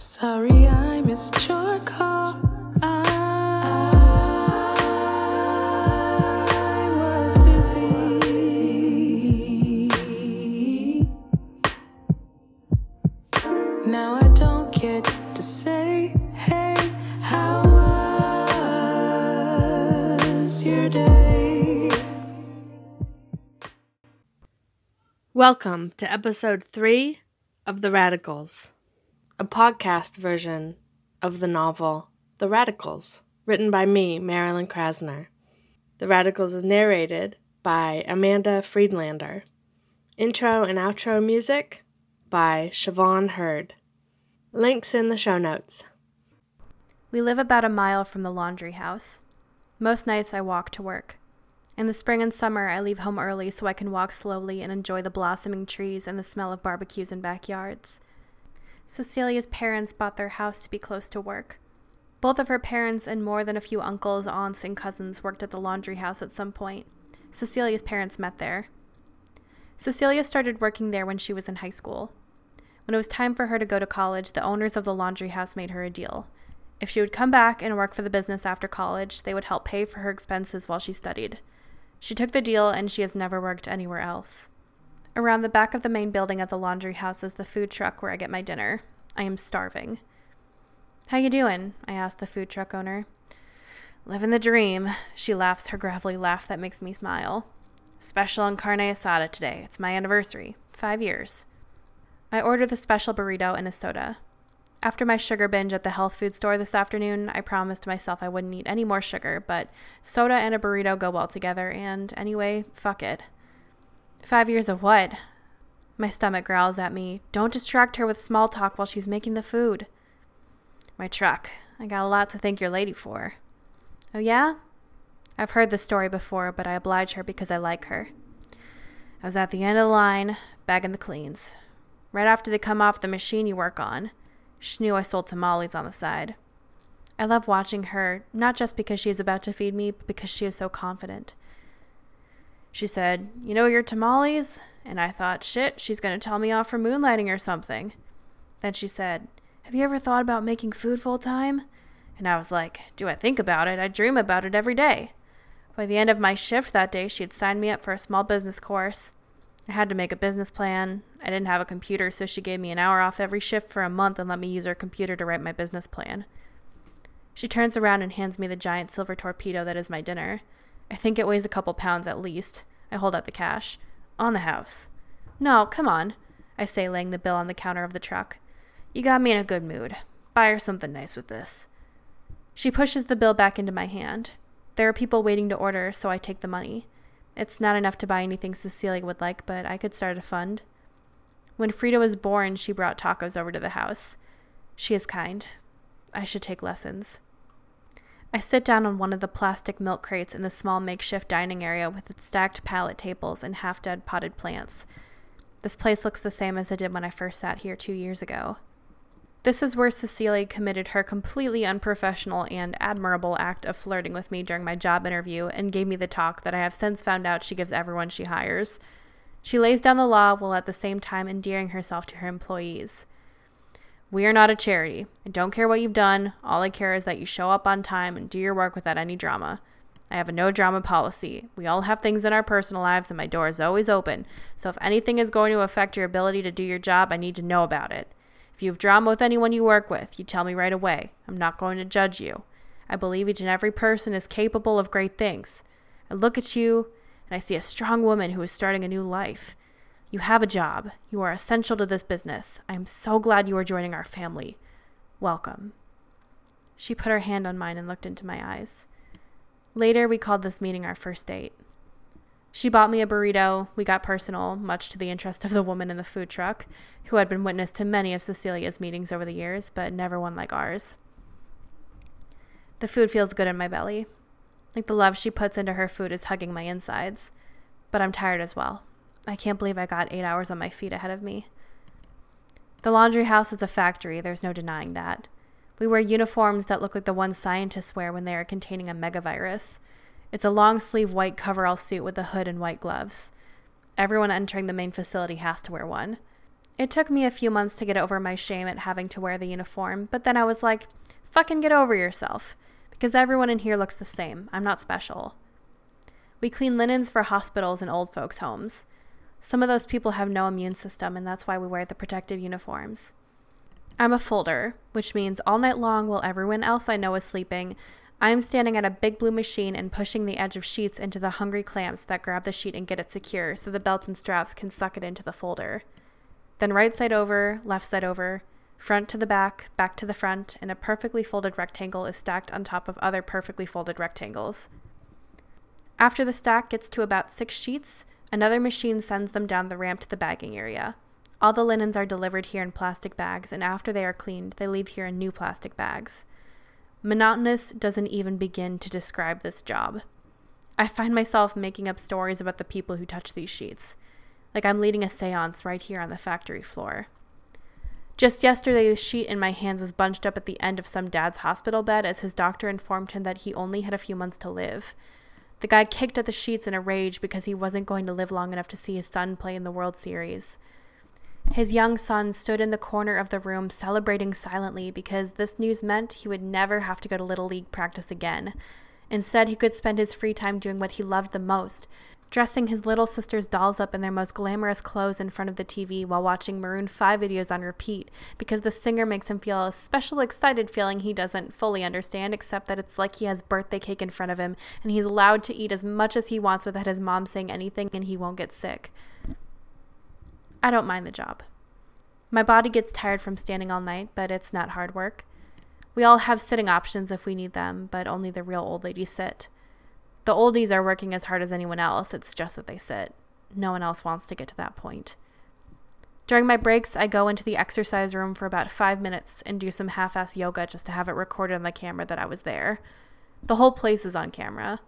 Sorry, I missed your call. I was busy. Now I don't get to say, hey, how was your day? Welcome to episode three of The Radicals, a podcast version of the novel The Radicals, written by me, Marolyn Krasner. The Radicals is narrated by Amanda Friedlander. Intro and outro music by Siobhan Heard. Links in the show notes. We live about a mile from the laundry house. Most nights I walk to work. In the spring and summer, I leave home early so I can walk slowly and enjoy the blossoming trees and the smell of barbecues and backyards. Cecilia's parents bought their house to be close to work. Both of her parents and more than a few uncles, aunts, and cousins worked at the laundry house at some point. Cecilia's parents met there. Cecilia started working there when she was in high school. When it was time for her to go to college, the owners of the laundry house made her a deal. If she would come back and work for the business after college, they would help pay for her expenses while she studied. She took the deal and she has never worked anywhere else. Around the back of the main building of the laundry house is the food truck where I get my dinner. I am starving. How you doing? I ask the food truck owner. Living the dream. She laughs her gravelly laugh that makes me smile. Special on carne asada today. It's my anniversary. Five years. I order the special burrito and a soda. After my sugar binge at the health food store this afternoon, I promised myself I wouldn't eat any more sugar, but soda and a burrito go well together, and anyway, fuck it. Five years of what? My stomach growls at me. Don't distract her with small talk while she's making the food. My truck. I got a lot to thank your lady for. Oh, yeah? I've heard the story before, but I oblige her because I like her. I was at the end of the line, bagging the cleans. Right after they come off the machine you work on. She knew I sold tamales on the side. I love watching her, not just because she is about to feed me, but because she is so confident. She said, You know your tamales? And I thought, shit, she's going to tell me off for moonlighting or something. Then she said, Have you ever thought about making food full time? And I was like, Do I think about it? I dream about it every day. By the end of my shift that day, she had signed me up for a small business course. I had to make a business plan. I didn't have a computer, so she gave me an hour off every shift for a month and let me use her computer to write my business plan. She turns around and hands me the giant silver torpedo that is my dinner. I think it weighs a couple pounds at least. I hold out the cash. On the house. No, come on, I say, laying the bill on the counter of the truck. You got me in a good mood. Buy her something nice with this. She pushes the bill back into my hand. There are people waiting to order, so I take the money. It's not enough to buy anything Cecilia would like, but I could start a fund. When Frida was born, she brought tacos over to the house. She is kind. I should take lessons. I sit down on one of the plastic milk crates in the small makeshift dining area with its stacked pallet tables and half dead potted plants. This place looks the same as it did when I first sat here two years ago. This is where Cecilia committed her completely unprofessional and admirable act of flirting with me during my job interview and gave me the talk that I have since found out she gives everyone she hires. She lays down the law while at the same time endearing herself to her employees. We are not a charity. I don't care what you've done. All I care is that you show up on time and do your work without any drama. I have a no drama policy. We all have things in our personal lives, and my door is always open. So if anything is going to affect your ability to do your job, I need to know about it. If you have drama with anyone you work with, you tell me right away. I'm not going to judge you. I believe each and every person is capable of great things. I look at you, and I see a strong woman who is starting a new life. You have a job. You are essential to this business. I am so glad you are joining our family. Welcome. She put her hand on mine and looked into my eyes. Later, we called this meeting our first date. She bought me a burrito. We got personal, much to the interest of the woman in the food truck, who had been witness to many of Cecilia's meetings over the years, but never one like ours. The food feels good in my belly. Like the love she puts into her food is hugging my insides. But I'm tired as well. I can't believe I got eight hours on my feet ahead of me. The laundry house is a factory, there's no denying that. We wear uniforms that look like the ones scientists wear when they are containing a megavirus. It's a long sleeve white coverall suit with a hood and white gloves. Everyone entering the main facility has to wear one. It took me a few months to get over my shame at having to wear the uniform, but then I was like, fucking get over yourself, because everyone in here looks the same. I'm not special. We clean linens for hospitals and old folks' homes. Some of those people have no immune system, and that's why we wear the protective uniforms. I'm a folder, which means all night long while everyone else I know is sleeping, I am standing at a big blue machine and pushing the edge of sheets into the hungry clamps that grab the sheet and get it secure so the belts and straps can suck it into the folder. Then right side over, left side over, front to the back, back to the front, and a perfectly folded rectangle is stacked on top of other perfectly folded rectangles. After the stack gets to about six sheets, another machine sends them down the ramp to the bagging area. All the linens are delivered here in plastic bags, and after they are cleaned, they leave here in new plastic bags. Monotonous doesn't even begin to describe this job. I find myself making up stories about the people who touch these sheets, like I'm leading a seance right here on the factory floor. Just yesterday, the sheet in my hands was bunched up at the end of some dad's hospital bed as his doctor informed him that he only had a few months to live. The guy kicked at the sheets in a rage because he wasn't going to live long enough to see his son play in the World Series. His young son stood in the corner of the room celebrating silently because this news meant he would never have to go to Little League practice again. Instead, he could spend his free time doing what he loved the most dressing his little sister's dolls up in their most glamorous clothes in front of the TV while watching Maroon 5 videos on repeat because the singer makes him feel a special excited feeling he doesn't fully understand, except that it's like he has birthday cake in front of him and he's allowed to eat as much as he wants without his mom saying anything and he won't get sick. I don't mind the job. My body gets tired from standing all night, but it's not hard work. We all have sitting options if we need them, but only the real old ladies sit. The oldies are working as hard as anyone else, it's just that they sit. No one else wants to get to that point. During my breaks, I go into the exercise room for about five minutes and do some half ass yoga just to have it recorded on the camera that I was there. The whole place is on camera.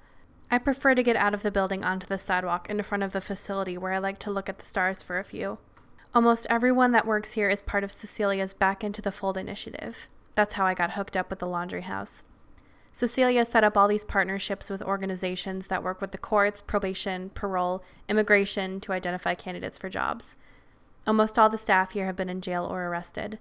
I prefer to get out of the building onto the sidewalk in front of the facility where I like to look at the stars for a few. Almost everyone that works here is part of Cecilia's Back into the Fold initiative. That's how I got hooked up with the laundry house. Cecilia set up all these partnerships with organizations that work with the courts, probation, parole, immigration to identify candidates for jobs. Almost all the staff here have been in jail or arrested.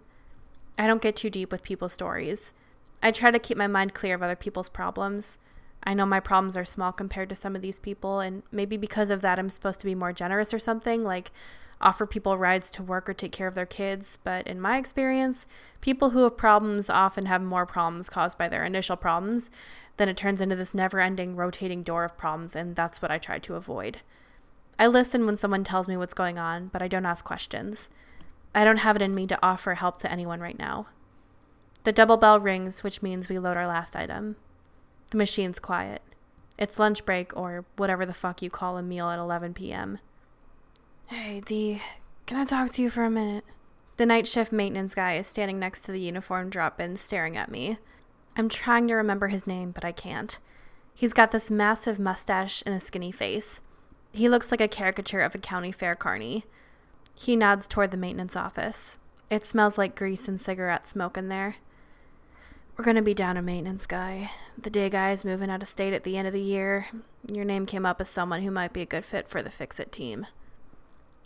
I don't get too deep with people's stories. I try to keep my mind clear of other people's problems. I know my problems are small compared to some of these people, and maybe because of that, I'm supposed to be more generous or something, like offer people rides to work or take care of their kids. But in my experience, people who have problems often have more problems caused by their initial problems. Then it turns into this never ending rotating door of problems, and that's what I try to avoid. I listen when someone tells me what's going on, but I don't ask questions. I don't have it in me to offer help to anyone right now. The double bell rings, which means we load our last item. The machine's quiet. It's lunch break or whatever the fuck you call a meal at 11 p.m. Hey, Dee, can I talk to you for a minute? The night shift maintenance guy is standing next to the uniform drop in, staring at me. I'm trying to remember his name, but I can't. He's got this massive mustache and a skinny face. He looks like a caricature of a county fair carny. He nods toward the maintenance office. It smells like grease and cigarette smoke in there. We're going to be down a maintenance guy. The day guy is moving out of state at the end of the year. Your name came up as someone who might be a good fit for the Fix It team.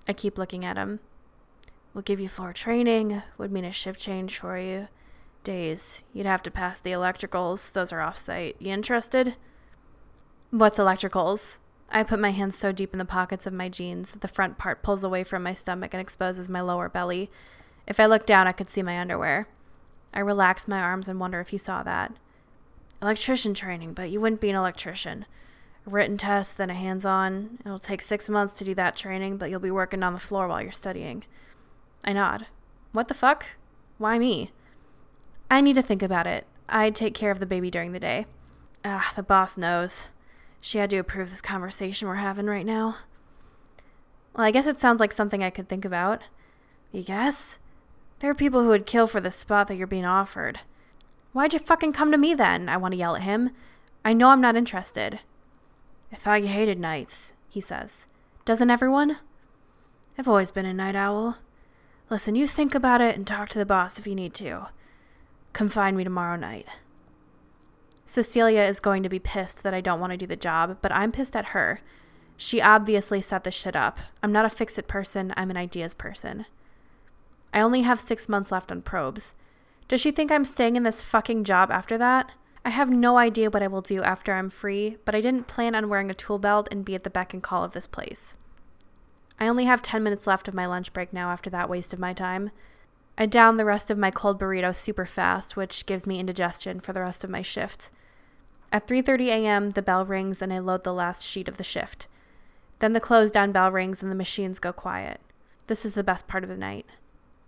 I keep looking at him. We'll give you floor training, would mean a shift change for you. Days, you'd have to pass the electricals, those are off site. You interested? What's electricals? I put my hands so deep in the pockets of my jeans that the front part pulls away from my stomach and exposes my lower belly. If I looked down, I could see my underwear. I relaxed my arms and wonder if he saw that. Electrician training, but you wouldn't be an electrician. Written test, then a hands on. It'll take six months to do that training, but you'll be working on the floor while you're studying. I nod. What the fuck? Why me? I need to think about it. I'd take care of the baby during the day. Ah, the boss knows. She had to approve this conversation we're having right now. Well, I guess it sounds like something I could think about. You guess? There are people who would kill for the spot that you're being offered. Why'd you fucking come to me then? I want to yell at him. I know I'm not interested. I thought you hated nights, he says. Doesn't everyone? I've always been a night owl. Listen, you think about it and talk to the boss if you need to. Come find me tomorrow night. Cecilia is going to be pissed that I don't want to do the job, but I'm pissed at her. She obviously set this shit up. I'm not a fix it person, I'm an ideas person. I only have six months left on probes. Does she think I'm staying in this fucking job after that? I have no idea what I will do after I'm free, but I didn't plan on wearing a tool belt and be at the beck and call of this place. I only have 10 minutes left of my lunch break now after that waste of my time. I down the rest of my cold burrito super fast, which gives me indigestion for the rest of my shift. At 3:30 a.m., the bell rings and I load the last sheet of the shift. Then the close down bell rings and the machines go quiet. This is the best part of the night.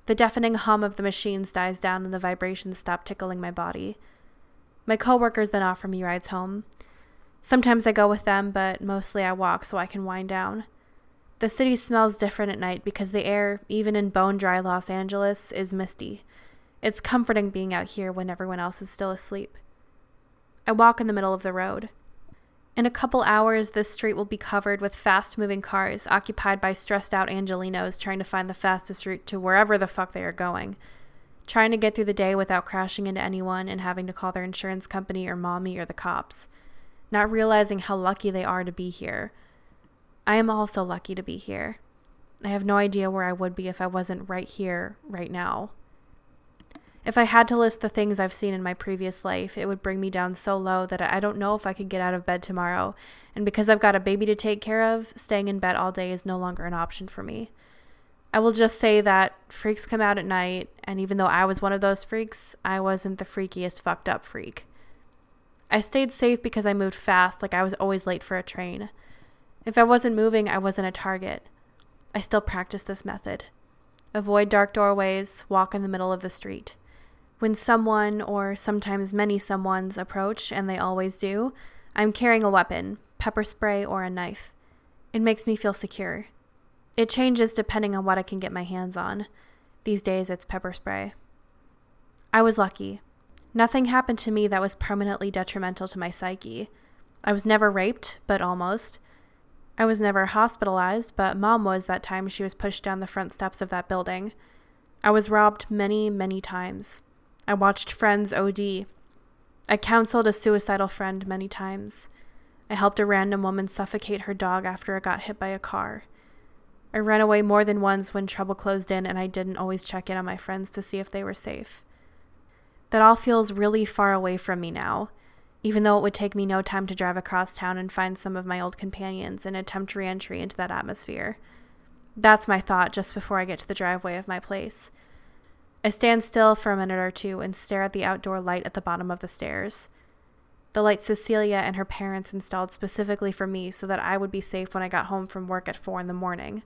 The deafening hum of the machines dies down and the vibrations stop tickling my body. My coworkers then offer me rides home. Sometimes I go with them, but mostly I walk so I can wind down. The city smells different at night because the air, even in bone dry Los Angeles, is misty. It's comforting being out here when everyone else is still asleep. I walk in the middle of the road. In a couple hours, this street will be covered with fast moving cars occupied by stressed out Angelenos trying to find the fastest route to wherever the fuck they are going. Trying to get through the day without crashing into anyone and having to call their insurance company or mommy or the cops. Not realizing how lucky they are to be here. I am also lucky to be here. I have no idea where I would be if I wasn't right here, right now. If I had to list the things I've seen in my previous life, it would bring me down so low that I don't know if I could get out of bed tomorrow. And because I've got a baby to take care of, staying in bed all day is no longer an option for me. I will just say that freaks come out at night, and even though I was one of those freaks, I wasn't the freakiest fucked up freak. I stayed safe because I moved fast, like I was always late for a train. If I wasn't moving, I wasn't a target. I still practice this method. Avoid dark doorways, walk in the middle of the street. When someone, or sometimes many someones, approach, and they always do, I'm carrying a weapon, pepper spray, or a knife. It makes me feel secure. It changes depending on what I can get my hands on. These days, it's pepper spray. I was lucky. Nothing happened to me that was permanently detrimental to my psyche. I was never raped, but almost. I was never hospitalized, but mom was that time she was pushed down the front steps of that building. I was robbed many, many times. I watched friends OD. I counseled a suicidal friend many times. I helped a random woman suffocate her dog after it got hit by a car. I ran away more than once when trouble closed in, and I didn't always check in on my friends to see if they were safe. That all feels really far away from me now, even though it would take me no time to drive across town and find some of my old companions and attempt re entry into that atmosphere. That's my thought just before I get to the driveway of my place. I stand still for a minute or two and stare at the outdoor light at the bottom of the stairs. The light Cecilia and her parents installed specifically for me so that I would be safe when I got home from work at four in the morning.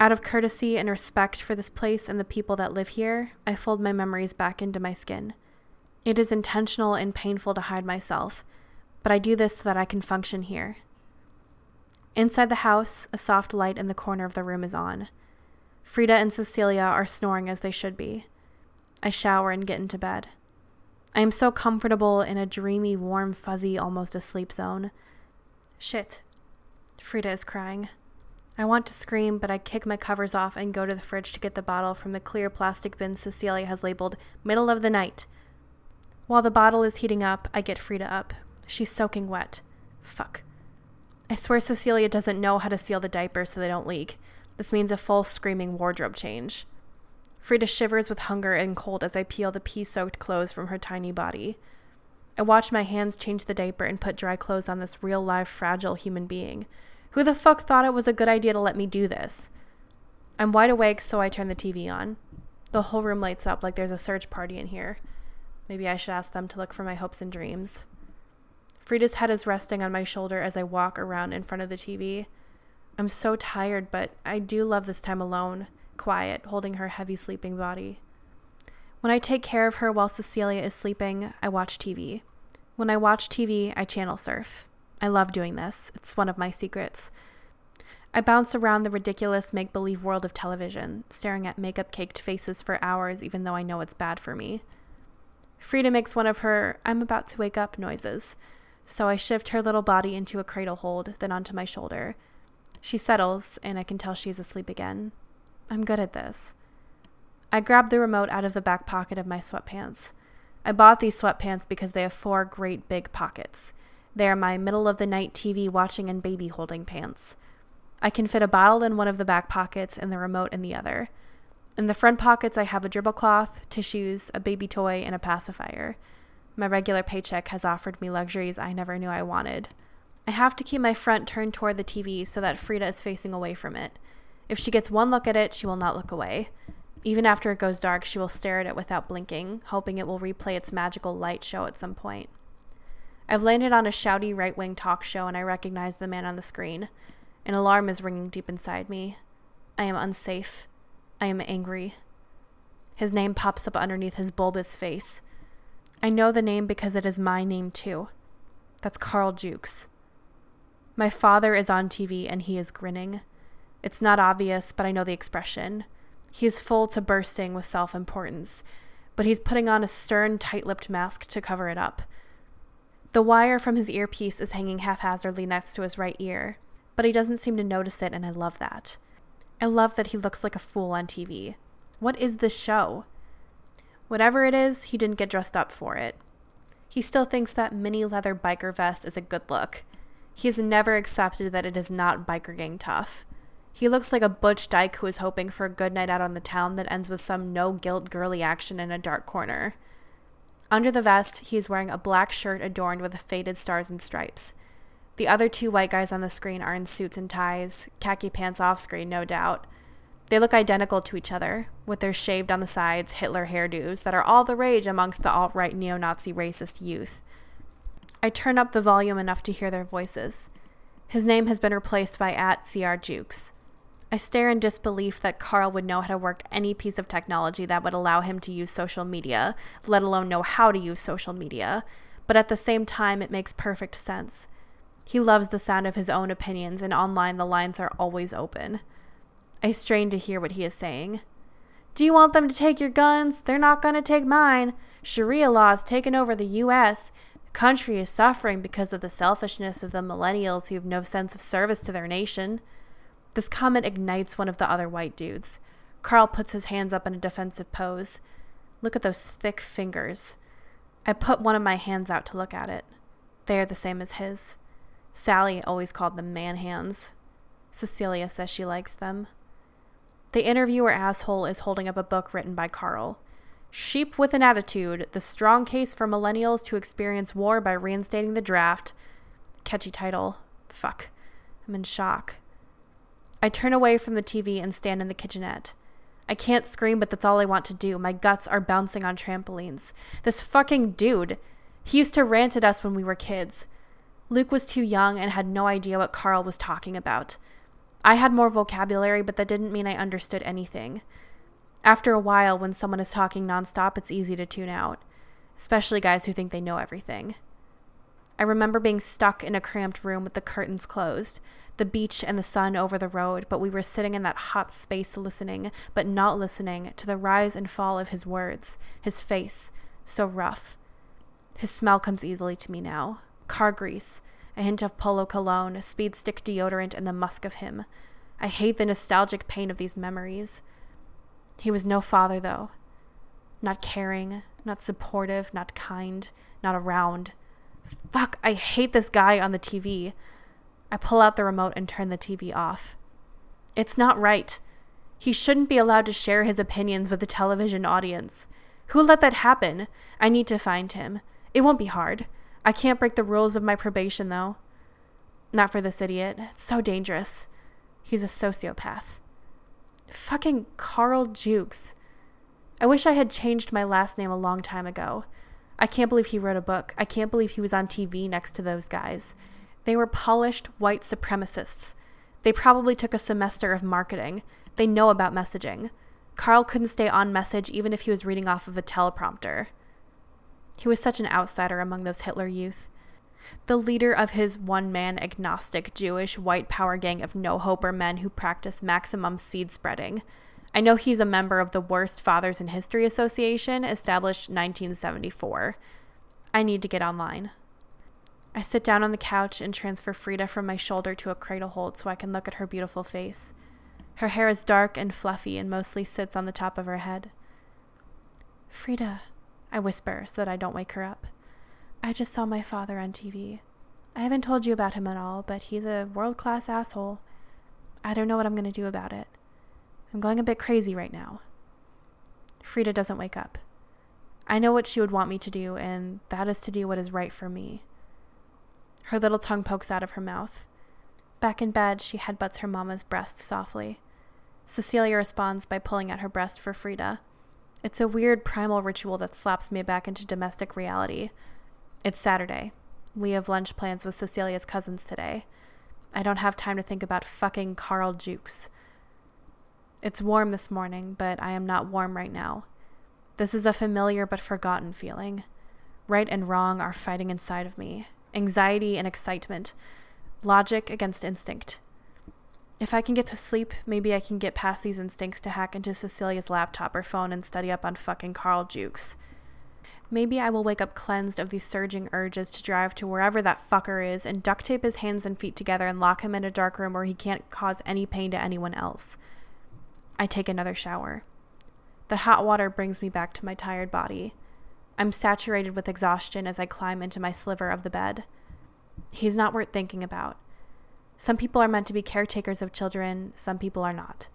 Out of courtesy and respect for this place and the people that live here, I fold my memories back into my skin. It is intentional and painful to hide myself, but I do this so that I can function here. Inside the house, a soft light in the corner of the room is on. Frida and Cecilia are snoring as they should be. I shower and get into bed. I am so comfortable in a dreamy, warm, fuzzy, almost asleep zone. Shit. Frida is crying. I want to scream, but I kick my covers off and go to the fridge to get the bottle from the clear plastic bin Cecilia has labeled middle of the night. While the bottle is heating up, I get Frida up. She's soaking wet. Fuck. I swear Cecilia doesn't know how to seal the diapers so they don't leak. This means a full screaming wardrobe change. Frida shivers with hunger and cold as I peel the pee soaked clothes from her tiny body. I watch my hands change the diaper and put dry clothes on this real live fragile human being. Who the fuck thought it was a good idea to let me do this? I'm wide awake, so I turn the TV on. The whole room lights up like there's a search party in here. Maybe I should ask them to look for my hopes and dreams. Frida's head is resting on my shoulder as I walk around in front of the TV. I'm so tired, but I do love this time alone, quiet, holding her heavy sleeping body. When I take care of her while Cecilia is sleeping, I watch TV. When I watch TV, I channel surf. I love doing this, it's one of my secrets. I bounce around the ridiculous make believe world of television, staring at makeup caked faces for hours, even though I know it's bad for me. Frida makes one of her I'm about to wake up noises, so I shift her little body into a cradle hold, then onto my shoulder. She settles, and I can tell she's asleep again. I'm good at this. I grab the remote out of the back pocket of my sweatpants. I bought these sweatpants because they have four great big pockets. They are my middle of the night TV watching and baby holding pants. I can fit a bottle in one of the back pockets and the remote in the other. In the front pockets, I have a dribble cloth, tissues, a baby toy, and a pacifier. My regular paycheck has offered me luxuries I never knew I wanted. I have to keep my front turned toward the TV so that Frida is facing away from it. If she gets one look at it, she will not look away. Even after it goes dark, she will stare at it without blinking, hoping it will replay its magical light show at some point. I've landed on a shouty right wing talk show and I recognize the man on the screen. An alarm is ringing deep inside me. I am unsafe. I am angry. His name pops up underneath his bulbous face. I know the name because it is my name too. That's Carl Jukes. My father is on TV and he is grinning. It's not obvious, but I know the expression. He is full to bursting with self importance, but he's putting on a stern, tight lipped mask to cover it up. The wire from his earpiece is hanging haphazardly next to his right ear, but he doesn't seem to notice it, and I love that. I love that he looks like a fool on TV. What is this show? Whatever it is, he didn't get dressed up for it. He still thinks that mini leather biker vest is a good look. He has never accepted that it is not biker gang tough. He looks like a butch dyke who is hoping for a good night out on the town that ends with some no guilt girly action in a dark corner. Under the vest, he is wearing a black shirt adorned with faded stars and stripes. The other two white guys on the screen are in suits and ties, khaki pants off screen, no doubt. They look identical to each other, with their shaved on the sides Hitler hairdos that are all the rage amongst the alt right neo Nazi racist youth. I turn up the volume enough to hear their voices. His name has been replaced by at CR Jukes. I stare in disbelief that Carl would know how to work any piece of technology that would allow him to use social media, let alone know how to use social media. But at the same time, it makes perfect sense. He loves the sound of his own opinions, and online the lines are always open. I strain to hear what he is saying. Do you want them to take your guns? They're not going to take mine. Sharia law has taken over the U.S. The country is suffering because of the selfishness of the millennials who have no sense of service to their nation. This comment ignites one of the other white dudes. Carl puts his hands up in a defensive pose. Look at those thick fingers. I put one of my hands out to look at it. They are the same as his. Sally always called them man hands. Cecilia says she likes them. The interviewer asshole is holding up a book written by Carl. Sheep with an Attitude The Strong Case for Millennials to Experience War by Reinstating the Draft. Catchy title. Fuck. I'm in shock. I turn away from the TV and stand in the kitchenette. I can't scream, but that's all I want to do. My guts are bouncing on trampolines. This fucking dude. He used to rant at us when we were kids. Luke was too young and had no idea what Carl was talking about. I had more vocabulary, but that didn't mean I understood anything. After a while, when someone is talking nonstop, it's easy to tune out, especially guys who think they know everything. I remember being stuck in a cramped room with the curtains closed, the beach and the sun over the road, but we were sitting in that hot space listening, but not listening to the rise and fall of his words, his face, so rough. His smell comes easily to me now car grease, a hint of polo cologne, speed stick deodorant, and the musk of him. I hate the nostalgic pain of these memories. He was no father, though. Not caring, not supportive, not kind, not around. Fuck, I hate this guy on the TV. I pull out the remote and turn the TV off. It's not right. He shouldn't be allowed to share his opinions with the television audience. Who let that happen? I need to find him. It won't be hard. I can't break the rules of my probation, though. Not for this idiot. It's so dangerous. He's a sociopath. Fucking Carl Jukes. I wish I had changed my last name a long time ago. I can't believe he wrote a book. I can't believe he was on TV next to those guys. They were polished white supremacists. They probably took a semester of marketing. They know about messaging. Carl couldn't stay on message even if he was reading off of a teleprompter. He was such an outsider among those Hitler youth. The leader of his one man agnostic Jewish white power gang of no hoper men who practice maximum seed spreading. I know he's a member of the Worst Fathers in History Association, established 1974. I need to get online. I sit down on the couch and transfer Frida from my shoulder to a cradle hold so I can look at her beautiful face. Her hair is dark and fluffy and mostly sits on the top of her head. Frida, I whisper so that I don't wake her up. I just saw my father on TV. I haven't told you about him at all, but he's a world class asshole. I don't know what I'm going to do about it. I'm going a bit crazy right now. Frida doesn't wake up. I know what she would want me to do, and that is to do what is right for me. Her little tongue pokes out of her mouth. Back in bed, she headbutts her mama's breast softly. Cecilia responds by pulling at her breast for Frida. It's a weird primal ritual that slaps me back into domestic reality. It's Saturday. We have lunch plans with Cecilia's cousins today. I don't have time to think about fucking Carl Jukes. It's warm this morning, but I am not warm right now. This is a familiar but forgotten feeling. Right and wrong are fighting inside of me anxiety and excitement, logic against instinct. If I can get to sleep, maybe I can get past these instincts to hack into Cecilia's laptop or phone and study up on fucking Carl Jukes. Maybe I will wake up cleansed of these surging urges to drive to wherever that fucker is and duct tape his hands and feet together and lock him in a dark room where he can't cause any pain to anyone else. I take another shower. The hot water brings me back to my tired body. I'm saturated with exhaustion as I climb into my sliver of the bed. He's not worth thinking about. Some people are meant to be caretakers of children, some people are not.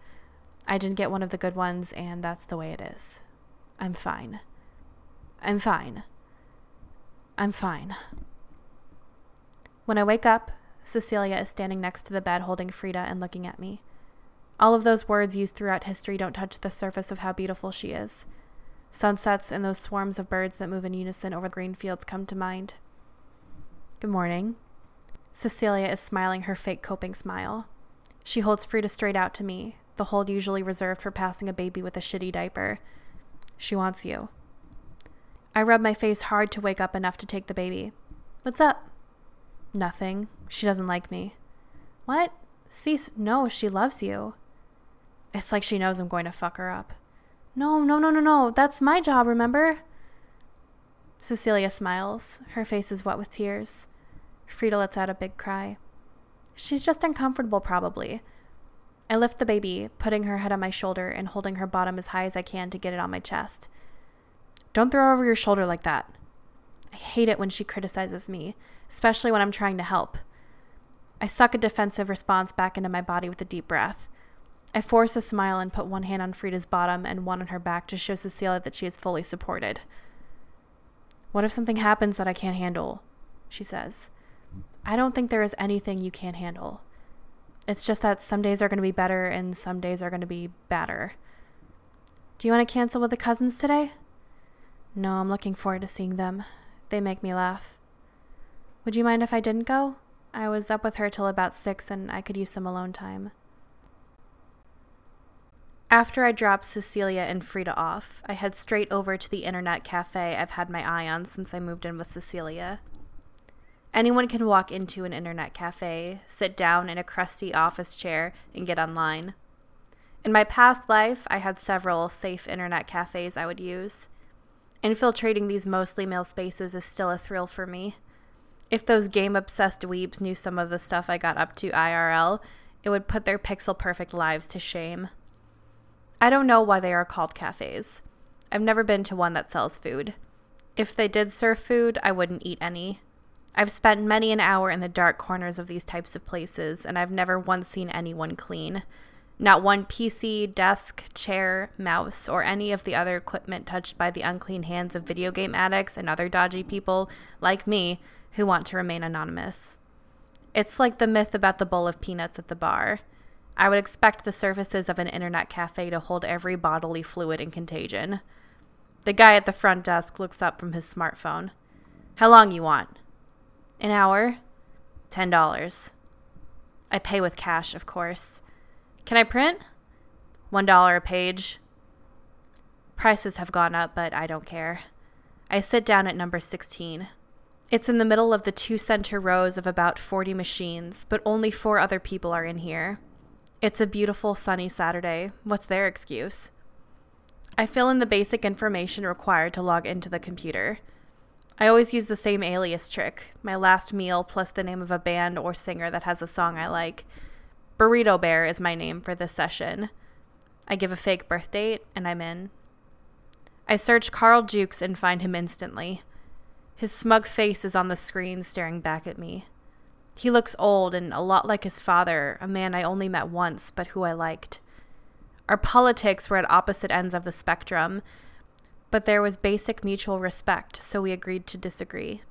I didn't get one of the good ones, and that's the way it is. I'm fine. I'm fine. I'm fine. When I wake up, Cecilia is standing next to the bed holding Frida and looking at me. All of those words used throughout history don't touch the surface of how beautiful she is. Sunsets and those swarms of birds that move in unison over green fields come to mind. Good morning. Cecilia is smiling her fake coping smile. She holds Frida straight out to me, the hold usually reserved for passing a baby with a shitty diaper. She wants you. I rub my face hard to wake up enough to take the baby. What's up? Nothing. She doesn't like me. What? Cease. No, she loves you. It's like she knows I'm going to fuck her up. No, no, no, no, no. That's my job, remember? Cecilia smiles. Her face is wet with tears. Frida lets out a big cry. She's just uncomfortable, probably. I lift the baby, putting her head on my shoulder and holding her bottom as high as I can to get it on my chest. Don't throw over your shoulder like that. I hate it when she criticizes me, especially when I'm trying to help. I suck a defensive response back into my body with a deep breath. I force a smile and put one hand on Frida's bottom and one on her back to show Cecilia that she is fully supported. What if something happens that I can't handle? She says. I don't think there is anything you can't handle. It's just that some days are going to be better and some days are going to be badder. Do you want to cancel with the cousins today? No, I'm looking forward to seeing them. They make me laugh. Would you mind if I didn't go? I was up with her till about six and I could use some alone time. After I dropped Cecilia and Frida off, I head straight over to the internet cafe I've had my eye on since I moved in with Cecilia. Anyone can walk into an internet cafe, sit down in a crusty office chair, and get online. In my past life, I had several safe internet cafes I would use. Infiltrating these mostly male spaces is still a thrill for me. If those game obsessed dweebs knew some of the stuff I got up to IRL, it would put their pixel perfect lives to shame. I don't know why they are called cafes. I've never been to one that sells food. If they did serve food, I wouldn't eat any. I've spent many an hour in the dark corners of these types of places, and I've never once seen anyone clean. Not one PC, desk, chair, mouse, or any of the other equipment touched by the unclean hands of video game addicts and other dodgy people, like me, who want to remain anonymous. It's like the myth about the bowl of peanuts at the bar. I would expect the surfaces of an internet cafe to hold every bodily fluid and contagion. The guy at the front desk looks up from his smartphone. How long you want? An hour? Ten dollars. I pay with cash, of course. Can I print? One dollar a page. Prices have gone up, but I don't care. I sit down at number 16. It's in the middle of the two center rows of about 40 machines, but only four other people are in here. It's a beautiful sunny Saturday. What's their excuse? I fill in the basic information required to log into the computer. I always use the same alias trick my last meal plus the name of a band or singer that has a song I like. Burrito Bear is my name for this session. I give a fake birth date, and I'm in. I search Carl Jukes and find him instantly. His smug face is on the screen staring back at me. He looks old and a lot like his father, a man I only met once but who I liked. Our politics were at opposite ends of the spectrum, but there was basic mutual respect, so we agreed to disagree.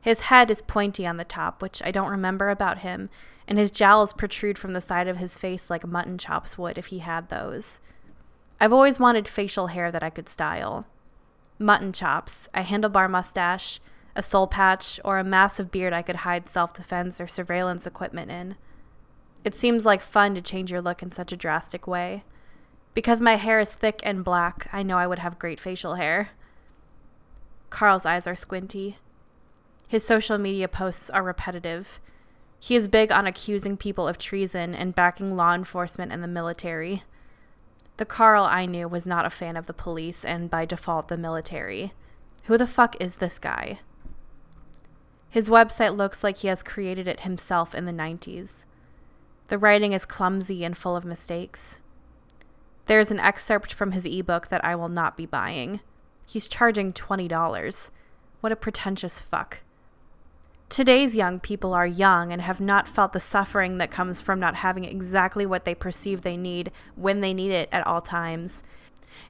His head is pointy on the top, which I don't remember about him, and his jowls protrude from the side of his face like mutton chops would if he had those. I've always wanted facial hair that I could style. Mutton chops, a handlebar mustache, a soul patch, or a massive beard I could hide self defense or surveillance equipment in. It seems like fun to change your look in such a drastic way. Because my hair is thick and black, I know I would have great facial hair. Carl's eyes are squinty. His social media posts are repetitive. He is big on accusing people of treason and backing law enforcement and the military. The Carl I knew was not a fan of the police and, by default, the military. Who the fuck is this guy? His website looks like he has created it himself in the 90s. The writing is clumsy and full of mistakes. There is an excerpt from his ebook that I will not be buying. He's charging $20. What a pretentious fuck. Today's young people are young and have not felt the suffering that comes from not having exactly what they perceive they need when they need it at all times.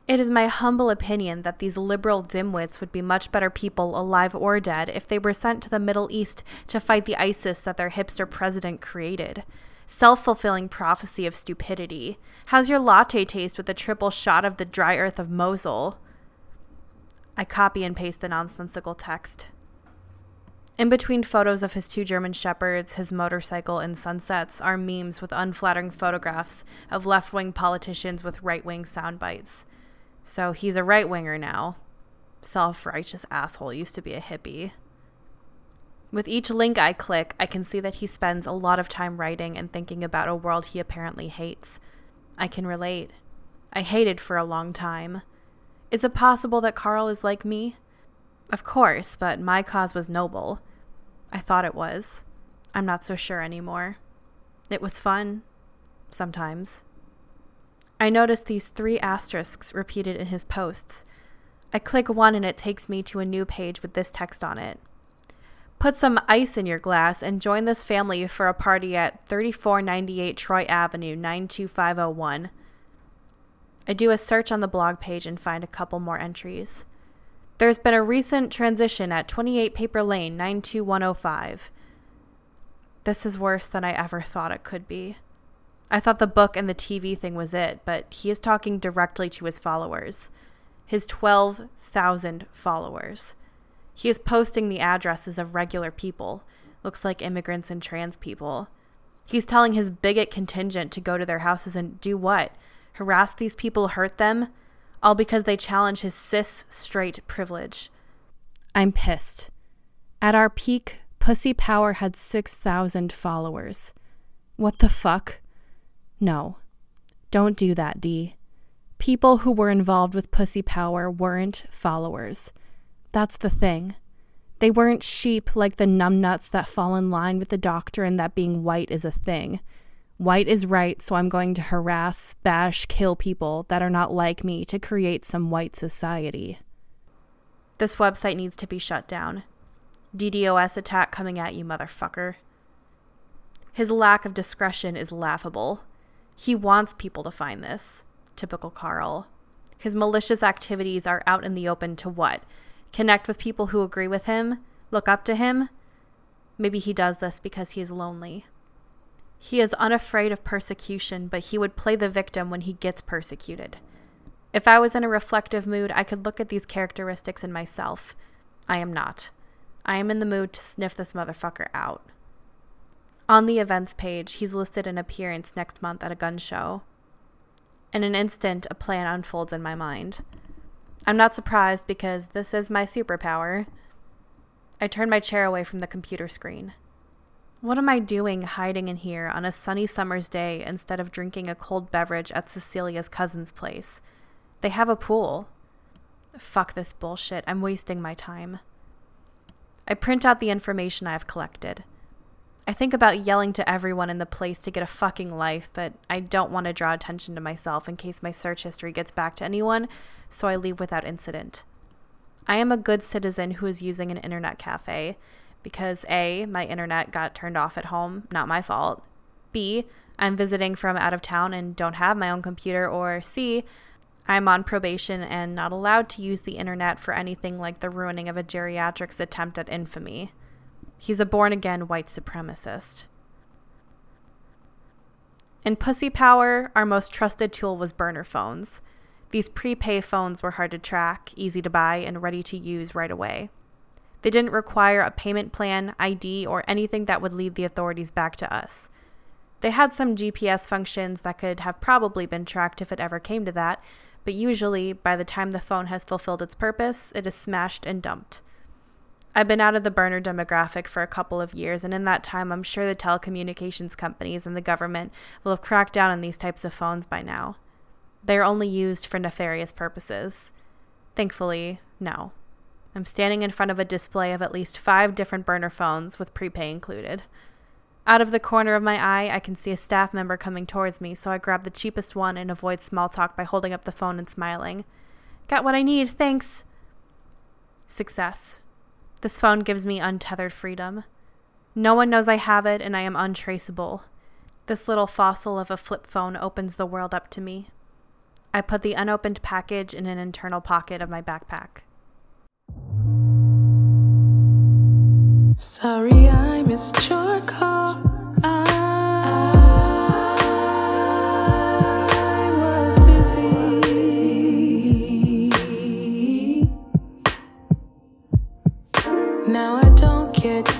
It is my humble opinion that these liberal dimwits would be much better people, alive or dead, if they were sent to the Middle East to fight the ISIS that their hipster president created. Self fulfilling prophecy of stupidity. How's your latte taste with a triple shot of the dry earth of Mosul? I copy and paste the nonsensical text. In between photos of his two German shepherds, his motorcycle, and sunsets are memes with unflattering photographs of left wing politicians with right wing sound bites. So he's a right winger now. Self righteous asshole used to be a hippie. With each link I click, I can see that he spends a lot of time writing and thinking about a world he apparently hates. I can relate. I hated for a long time. Is it possible that Carl is like me? Of course, but my cause was noble. I thought it was. I'm not so sure anymore. It was fun. Sometimes. I noticed these three asterisks repeated in his posts. I click one and it takes me to a new page with this text on it. Put some ice in your glass and join this family for a party at 3498 Troy Avenue, 92501. I do a search on the blog page and find a couple more entries. There's been a recent transition at 28 Paper Lane, 92105. This is worse than I ever thought it could be. I thought the book and the TV thing was it, but he is talking directly to his followers. His 12,000 followers. He is posting the addresses of regular people, looks like immigrants and trans people. He's telling his bigot contingent to go to their houses and do what? Harass these people, hurt them? All because they challenge his cis straight privilege. I'm pissed. At our peak, Pussy Power had 6,000 followers. What the fuck? No. Don't do that, D. People who were involved with Pussy Power weren't followers. That's the thing. They weren't sheep like the numbnuts that fall in line with the doctrine that being white is a thing. White is right, so I'm going to harass, bash, kill people that are not like me to create some white society. This website needs to be shut down. DDoS attack coming at you, motherfucker. His lack of discretion is laughable. He wants people to find this. Typical Carl. His malicious activities are out in the open to what? Connect with people who agree with him? Look up to him? Maybe he does this because he is lonely. He is unafraid of persecution, but he would play the victim when he gets persecuted. If I was in a reflective mood, I could look at these characteristics in myself. I am not. I am in the mood to sniff this motherfucker out. On the events page, he's listed an appearance next month at a gun show. In an instant, a plan unfolds in my mind. I'm not surprised because this is my superpower. I turn my chair away from the computer screen. What am I doing hiding in here on a sunny summer's day instead of drinking a cold beverage at Cecilia's cousin's place? They have a pool. Fuck this bullshit. I'm wasting my time. I print out the information I have collected. I think about yelling to everyone in the place to get a fucking life, but I don't want to draw attention to myself in case my search history gets back to anyone, so I leave without incident. I am a good citizen who is using an internet cafe, because A, my internet got turned off at home, not my fault. B, I'm visiting from out of town and don't have my own computer, or C, I'm on probation and not allowed to use the internet for anything like the ruining of a geriatrics attempt at infamy. He's a born again white supremacist. In Pussy Power, our most trusted tool was burner phones. These prepay phones were hard to track, easy to buy, and ready to use right away. They didn't require a payment plan, ID, or anything that would lead the authorities back to us. They had some GPS functions that could have probably been tracked if it ever came to that, but usually, by the time the phone has fulfilled its purpose, it is smashed and dumped. I've been out of the burner demographic for a couple of years, and in that time, I'm sure the telecommunications companies and the government will have cracked down on these types of phones by now. They are only used for nefarious purposes. Thankfully, no. I'm standing in front of a display of at least five different burner phones with prepay included. Out of the corner of my eye, I can see a staff member coming towards me, so I grab the cheapest one and avoid small talk by holding up the phone and smiling. Got what I need, thanks. Success. This phone gives me untethered freedom. No one knows I have it, and I am untraceable. This little fossil of a flip phone opens the world up to me. I put the unopened package in an internal pocket of my backpack. Sorry, I missed your call. I was busy. Now I don't get